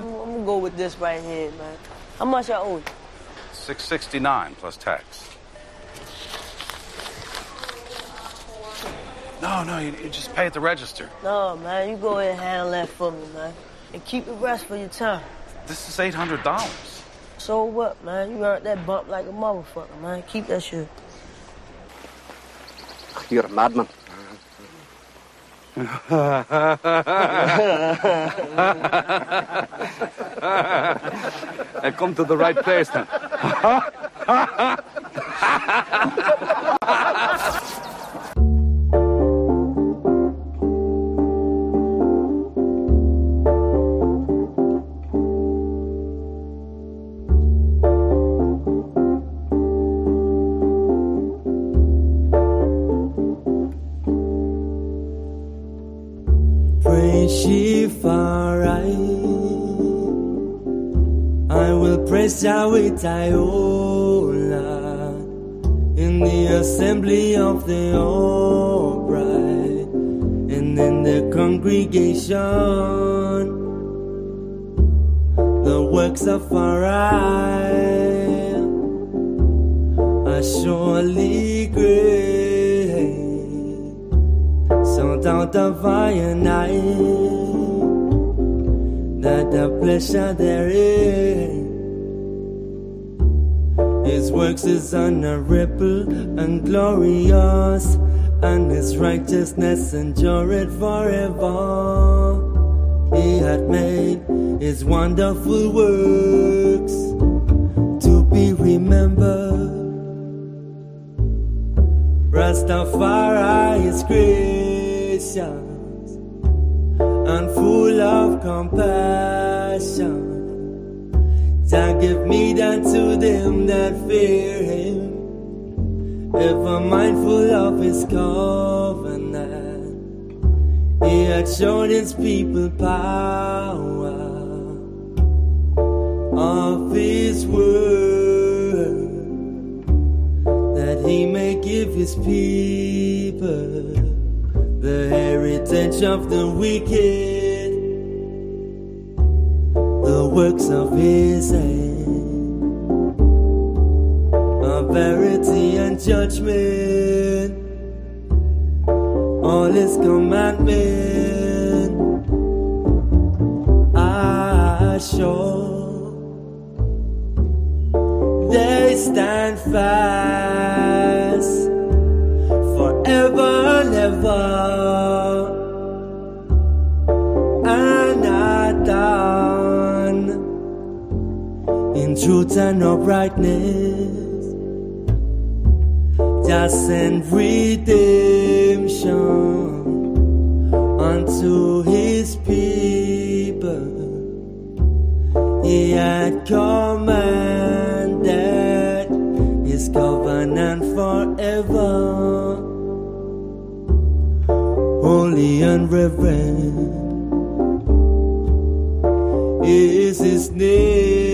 I'm, I'm gonna go with this right here, man. How much I owe you? 669 plus tax. No, no, you, you just pay at the register. No, man, you go ahead and handle that for me, man. And keep the rest for your time. This is $800. So what, man? You earned that bump like a motherfucker, man. Keep that shit. You're a madman. I come to the right place then. Yahweh oh Taola in the assembly of the upright and in the congregation. The works of our eye are surely great. Sont out of I and I that the pleasure there is his works is honorable and glorious and his righteousness endureth forever he had made his wonderful works to be remembered Rastafari is gracious and full of compassion. Jah give me that to them that fear Him, ever mindful of His covenant. He had shown His people power of His word that he may give his people the heritage of the wicked, works of his hand, of verity and judgment, all his commandment. I show they stand fast forever and ever truth and uprightness just send redemption unto his people he had commanded his covenant forever. Holy and reverend is his name.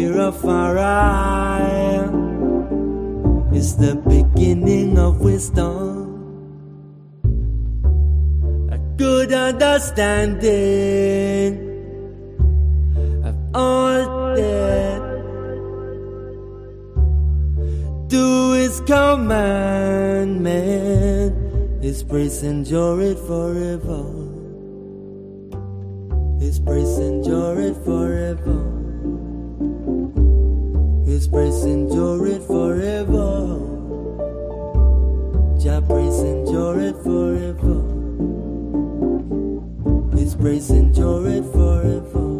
Fear of our eye is the beginning of wisdom. A good understanding of all that do his commandment. His praise endure it forever. His praise endure it forever praise endure it forever Jah praise endure it forever his praise endure it forever.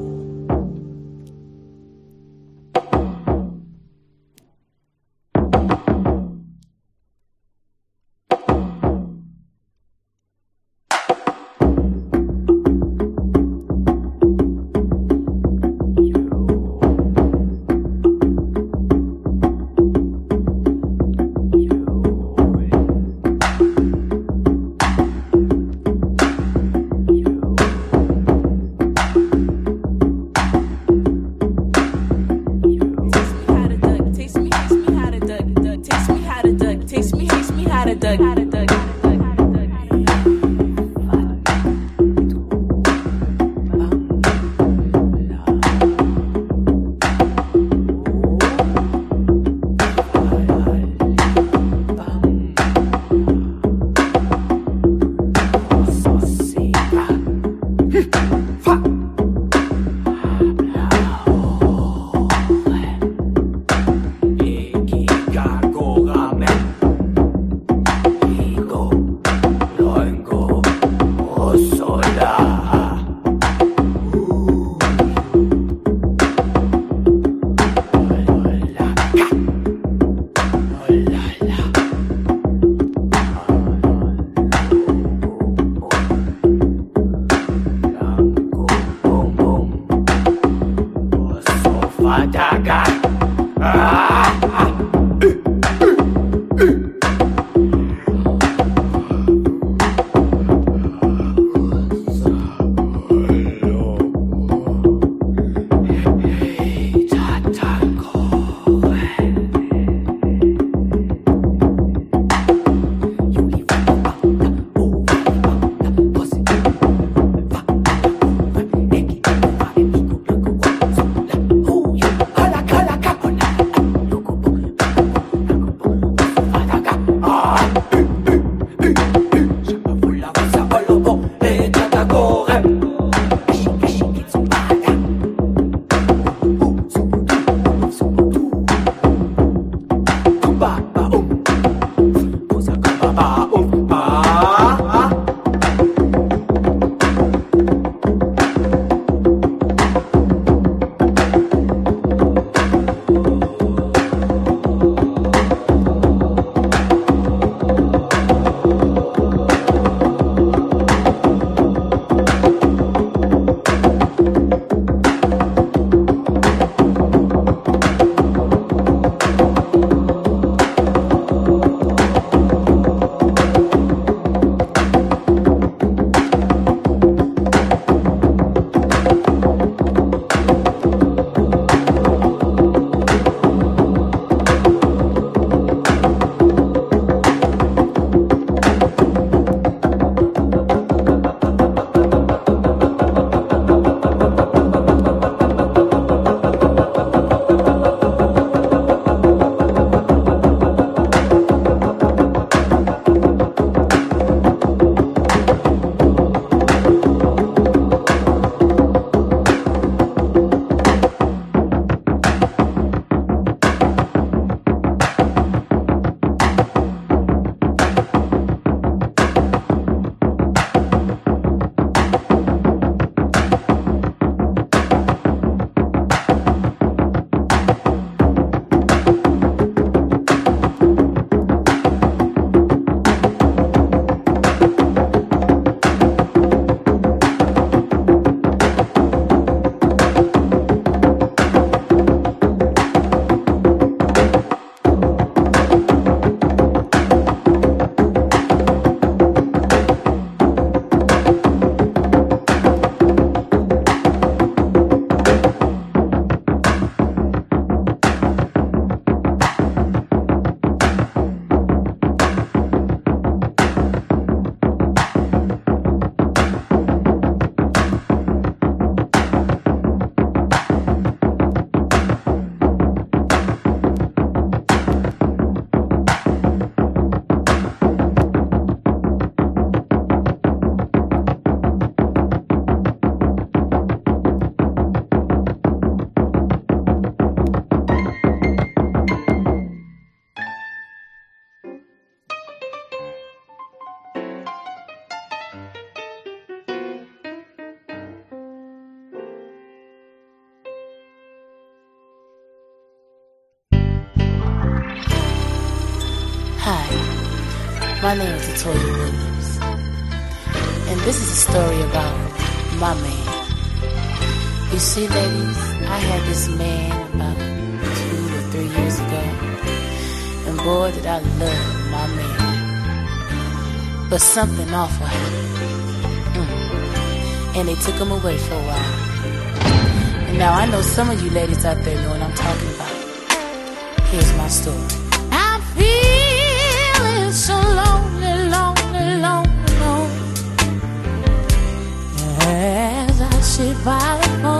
God. Ah! À. Williams, and this is a story about my man. You see, ladies, I had this man about two or three years ago, and boy, did I love my man. But something awful happened, mm. and they took him away for a while. And now I know some of you ladies out there know what I'm talking about. Here's my story. Phone.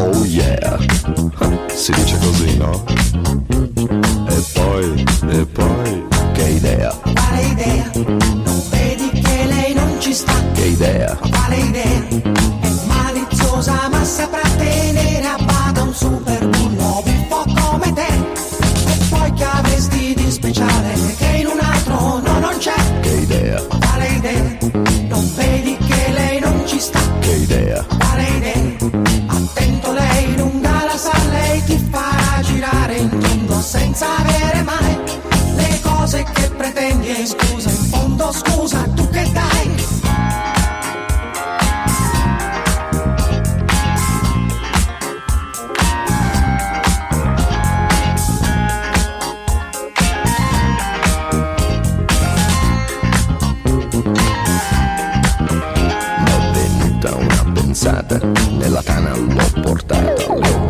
Oh yeah, si dice così, no? E poi, e poi, che idea, Quale idea? Non vedi che lei non ci sta? che idea, Quale idea? È maliziosa ma saprà tenere a senza avere mai le cose che pretendi scusa, in fondo scusa, tu che dai? pensata, nella tana l'ho portata,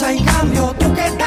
pausa y cambio, tú que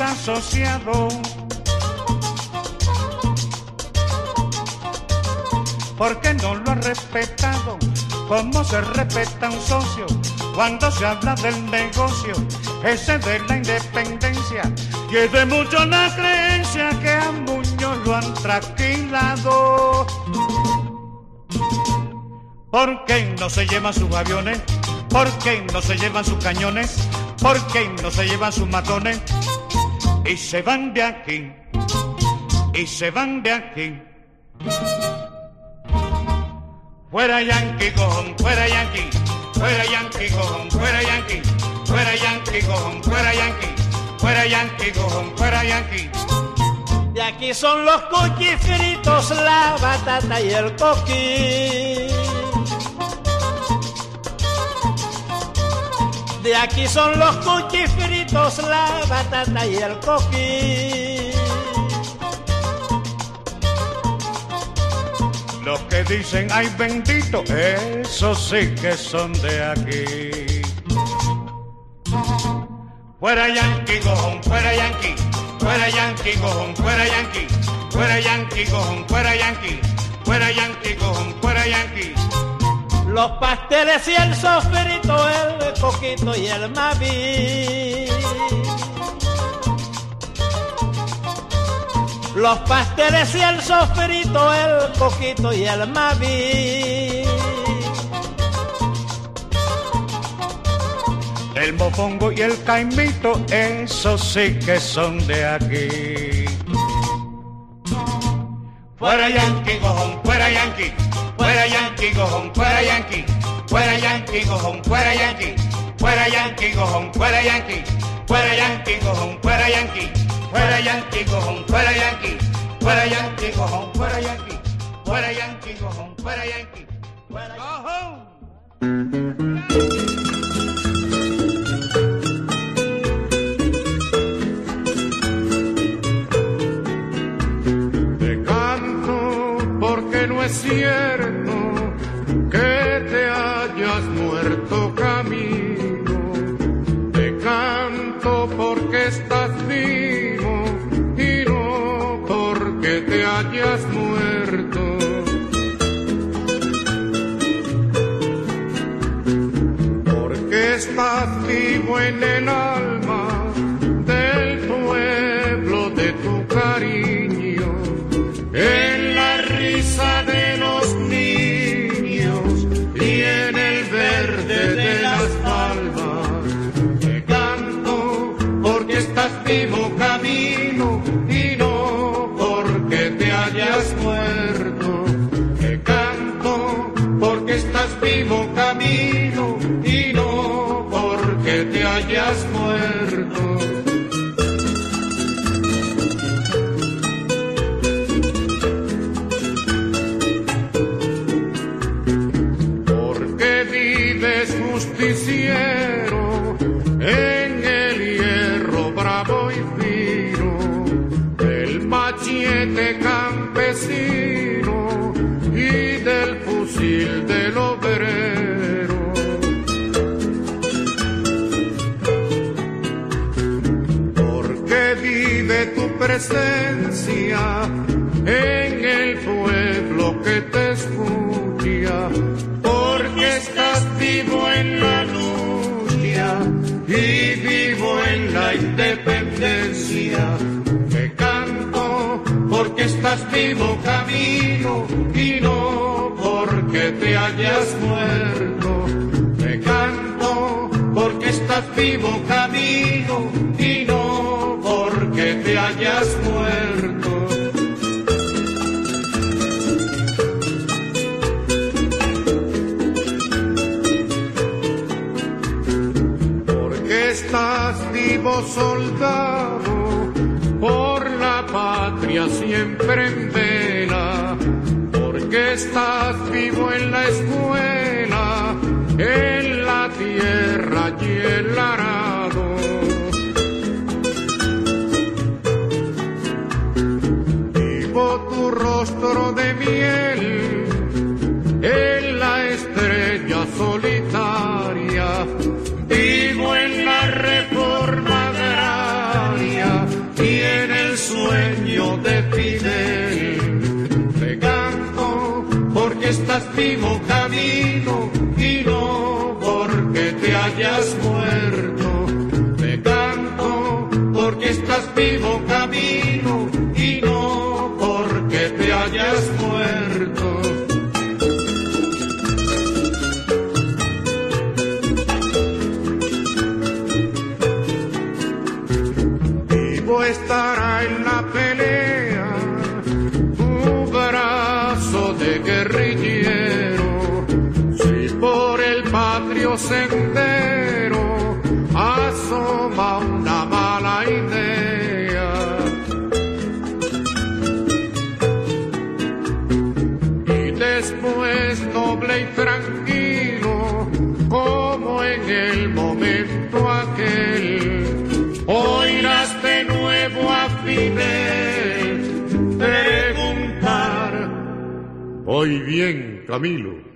asociado. Porque no lo ha respetado como se respeta un socio cuando se habla del negocio, ese de la independencia. Y es de mucho la creencia que a Muñoz lo han tranquilado. ¿Por qué no se llevan sus aviones? ¿Por qué no se llevan sus cañones? ¿Por qué no se llevan sus matones? y se van de aquí, y se van de aquí. Fuera Yankee, cojón, fuera Yankee, fuera Yankee, cojón, fuera Yankee, fuera Yankee, cojón, fuera Yankee, fuera Yankee, cojón, fuera Yankee. De aquí son los coquis fritos, la batata y el coquí. De aquí son los cuchifritos, la batata y el coquí. Los que dicen, ay bendito, esos sí que son de aquí. Fuera yanqui cojón, fuera yanqui, fuera yanqui cojón, fuera yanqui, fuera yanqui cojón, fuera yanqui, fuera yanqui cojón, fuera yanqui. Fuera yanqui, cojón, fuera yanqui. Los pasteles y el sofrito, el coquito y el mavi. Los pasteles y el sofrito, el coquito y el mavi. El mofongo y el caimito, esos sí que son de aquí. Fuera Yankee, gojón, fuera Yankee fuera Yankee, gojón, fuera Yankee, fuera Yankee, gojón, fuera Yankee, fuera Yankee, gojón, fuera Yankee, fuera Yankee, gojón, fuera Yankee, fuera Yankee, gojón, fuera Yankee, fuera Yankee, gojón, fuera Yankee, fuera Yankee, gojón, fuera Yankee, fuera Te desierto, que te hayas muerto camino. Te canto porque estás vivo y no porque te hayas muerto. Porque estás vivo en el alma del pueblo de tu cariño. Estás vivo camino y no porque te hayas muerto. Presencia en el pueblo que te escucha, porque estás vivo en la lucha y vivo en la independencia. Te canto porque estás vivo camino y no porque te hayas muerto. Te canto porque estás vivo camino hayas muerto. Porque estás vivo soldado, por la patria siempre en vela. Porque estás vivo en la escuela, en la tierra y el arado. Sueño de Fidel. Te canto porque estás vivo camino y no porque te hayas muerto. Te canto porque estás vivo Hoy bien, Camilo.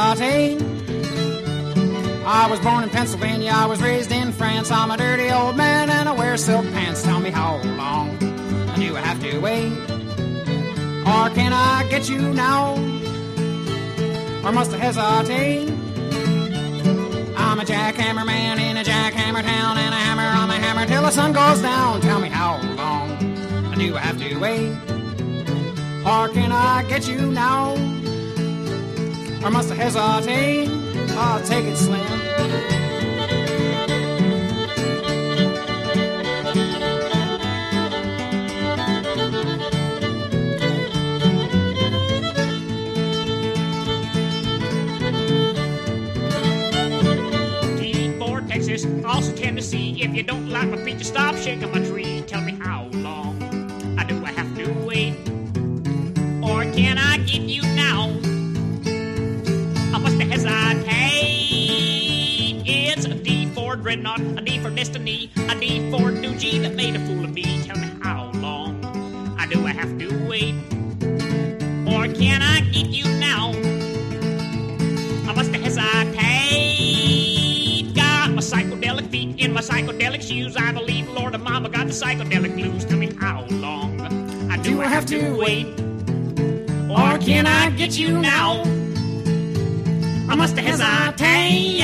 I? Was born in Pennsylvania, I was raised in France. I'm a dirty old man and I wear silk pants. Tell me how long do I have to wait? Or can I get you now? Or must I hesitate? I'm a jackhammer man in a jackhammer town, and I hammer on my hammer till the sun goes down. Tell me how long do I have to wait? Or can I get you now? Or must I hesitate? I'll take it, Slim. T4 Texas, also Tennessee. If you don't like my feet, just stop shaking my tree. Destiny, a D for new G that made a fool of me. Tell me how long I do I have to wait? Or can I get you now? I must hesitate. Got my psychedelic feet in my psychedelic shoes. I believe Lord and Mama got the psychedelic blues. Tell me how long I do, I have to wait? Or can I get you now? I must hesitate.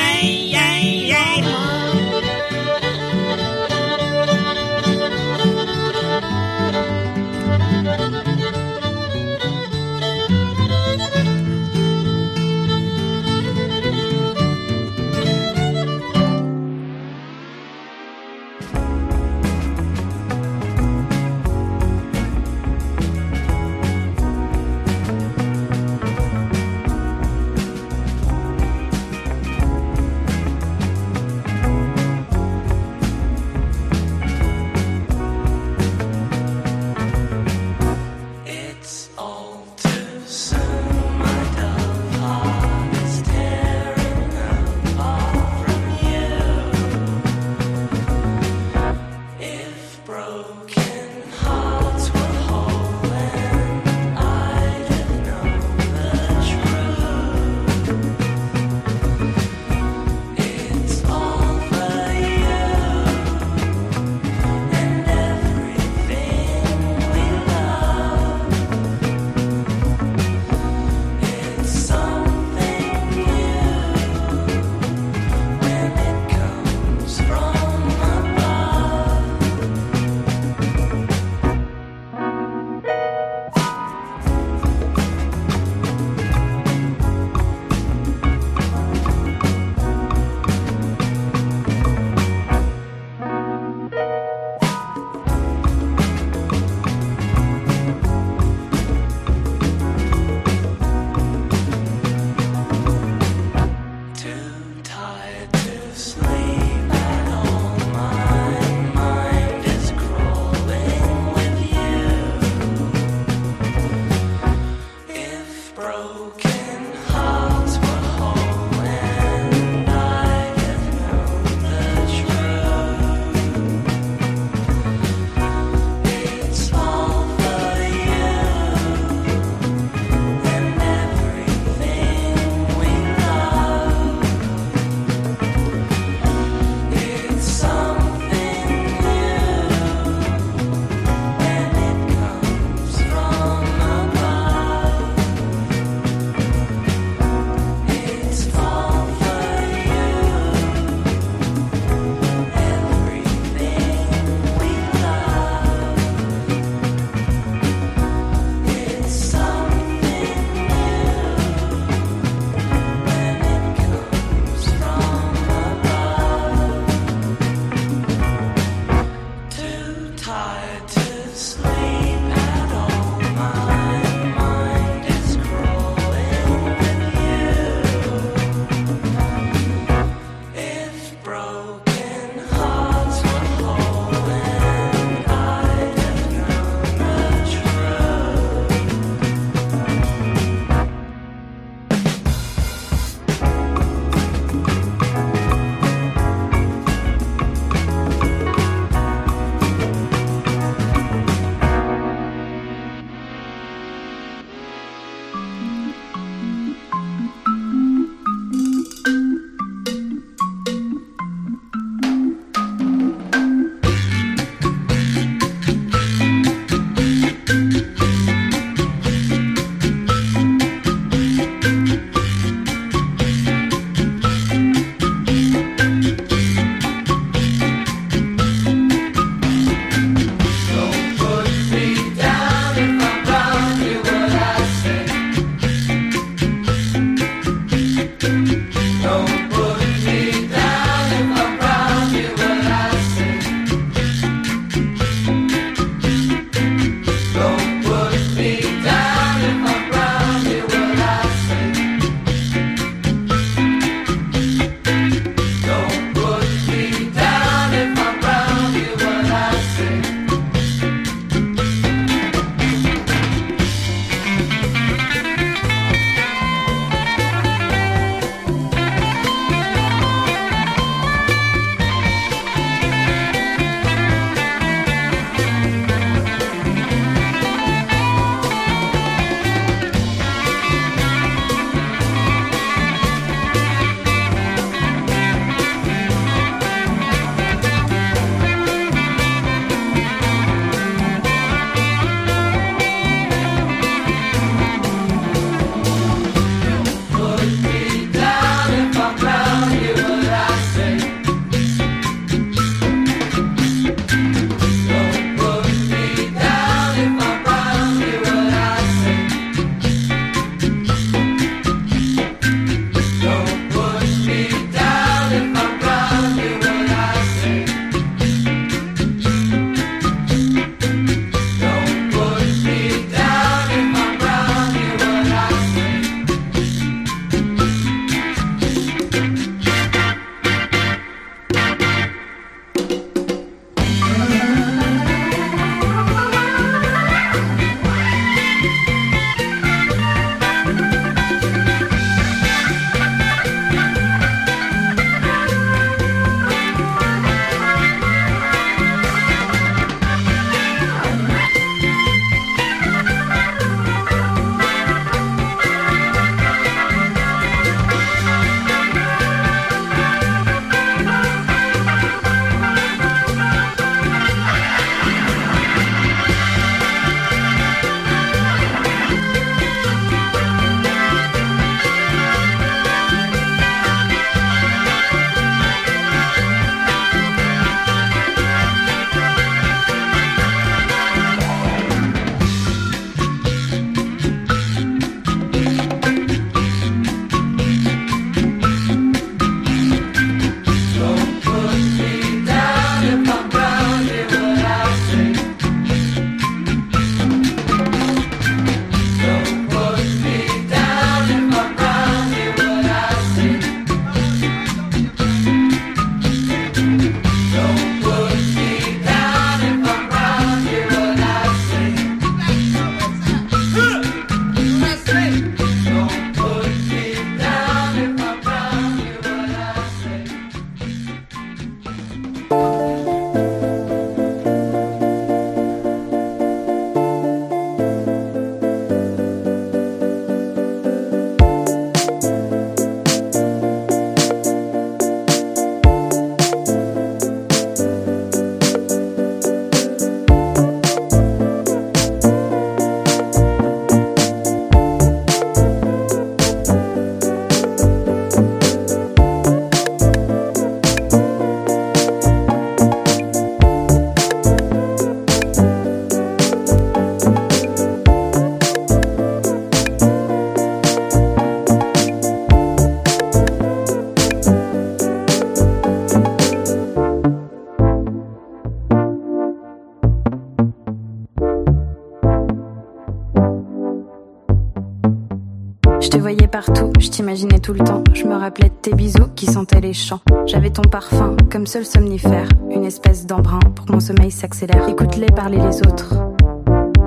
Qui sentaient les champs. J'avais ton parfum comme seul somnifère, une espèce d'embrun pour mon sommeil s'accélère. Écoute-les parler les autres,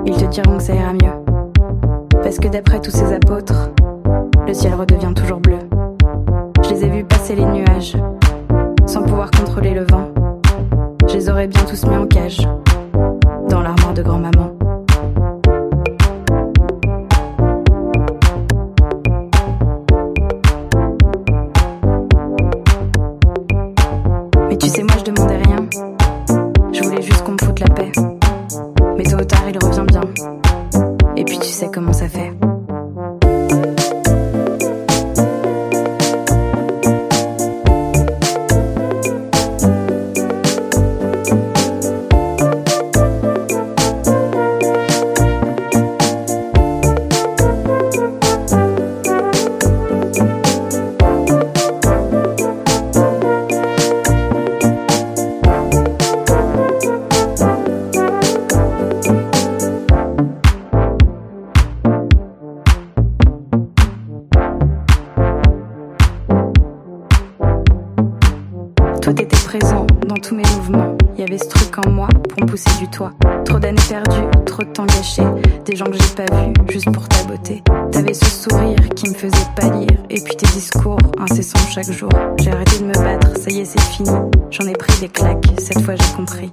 ils te diront que ça ira mieux. Parce que d'après tous ces apôtres, le ciel redevient toujours bleu. Je les ai vus passer les nuages, sans pouvoir contrôler le vent. Je les aurais bien tous mis en cage, Toi t'étais présent dans tous mes mouvements. Il y avait ce truc en moi pour me pousser du toit. Trop d'années perdues, trop de temps gâché. Des gens que j'ai pas vus juste pour ta beauté. T'avais ce sourire qui me faisait pâlir. Et puis tes discours incessants chaque jour. J'ai arrêté de me battre, ça y est, c'est fini. J'en ai pris des claques, cette fois j'ai compris.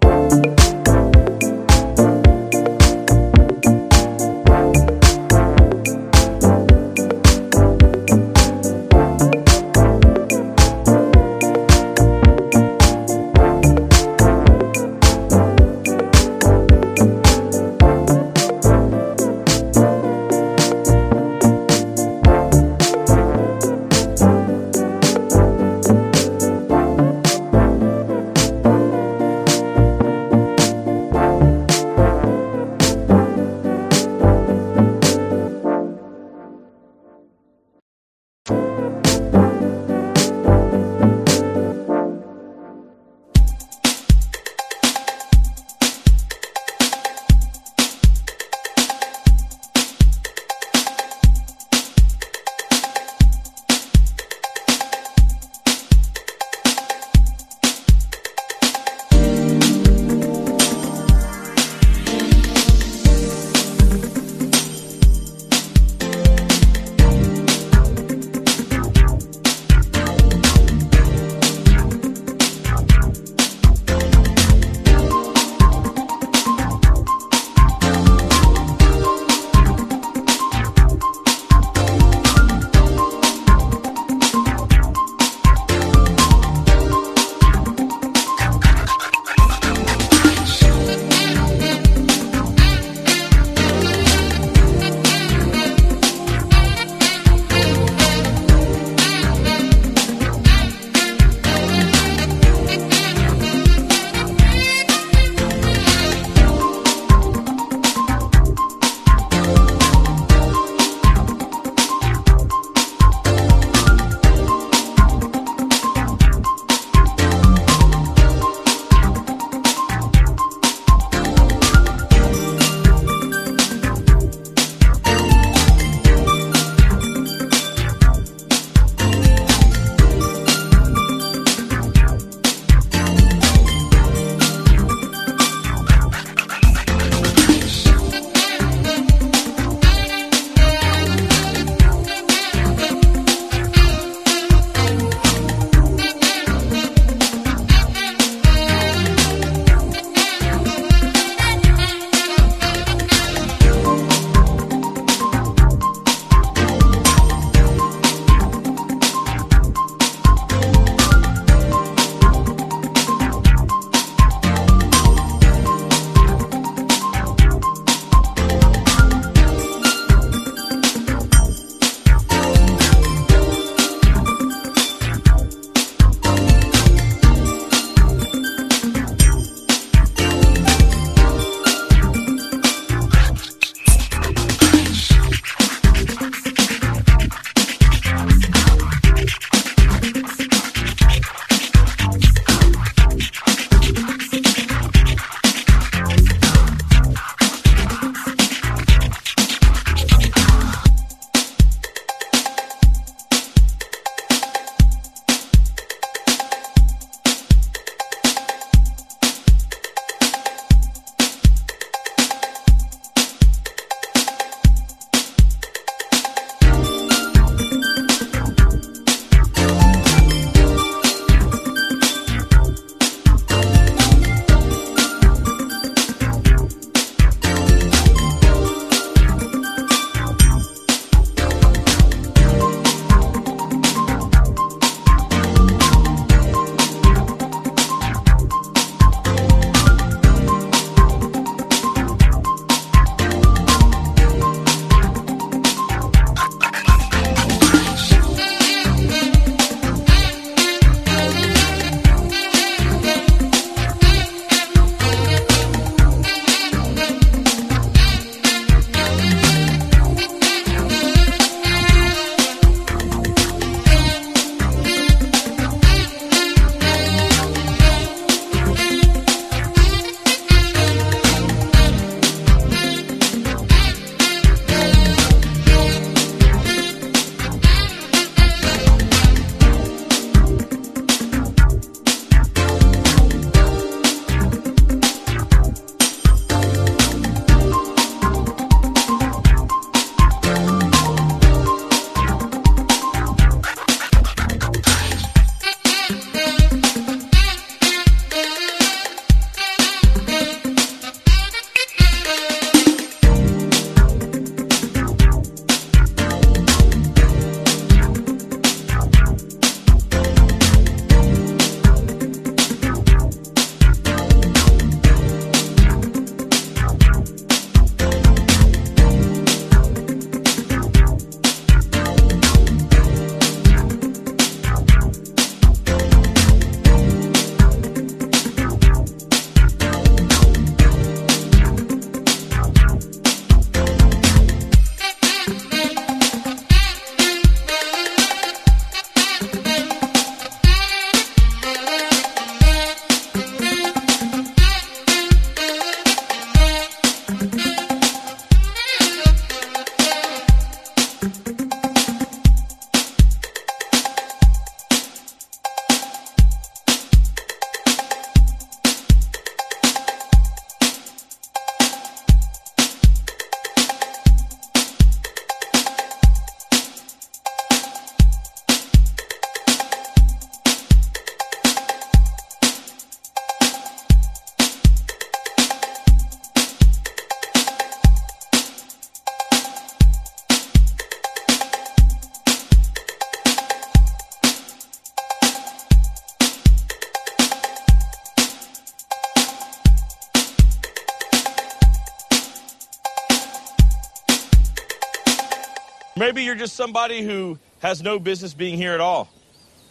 You're just somebody who has no business being here at all,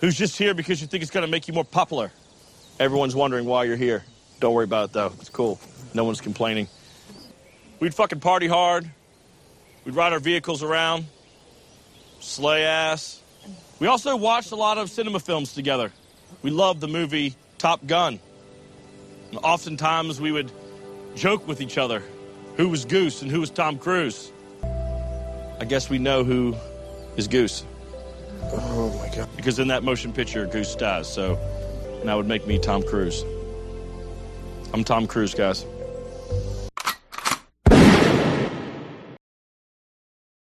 who's just here because you think it's going to make you more popular. Everyone's wondering why you're here. Don't worry about it, though. It's cool. No one's complaining. We'd fucking party hard. We'd ride our vehicles around, slay ass. We also watched a lot of cinema films together. We loved the movie Top Gun. And oftentimes we would joke with each other who was Goose and who was Tom Cruise. I guess we know who is Goose. Oh my god. Because in that motion picture, Goose dies, so that would make me Tom Cruise. I'm Tom Cruise, guys.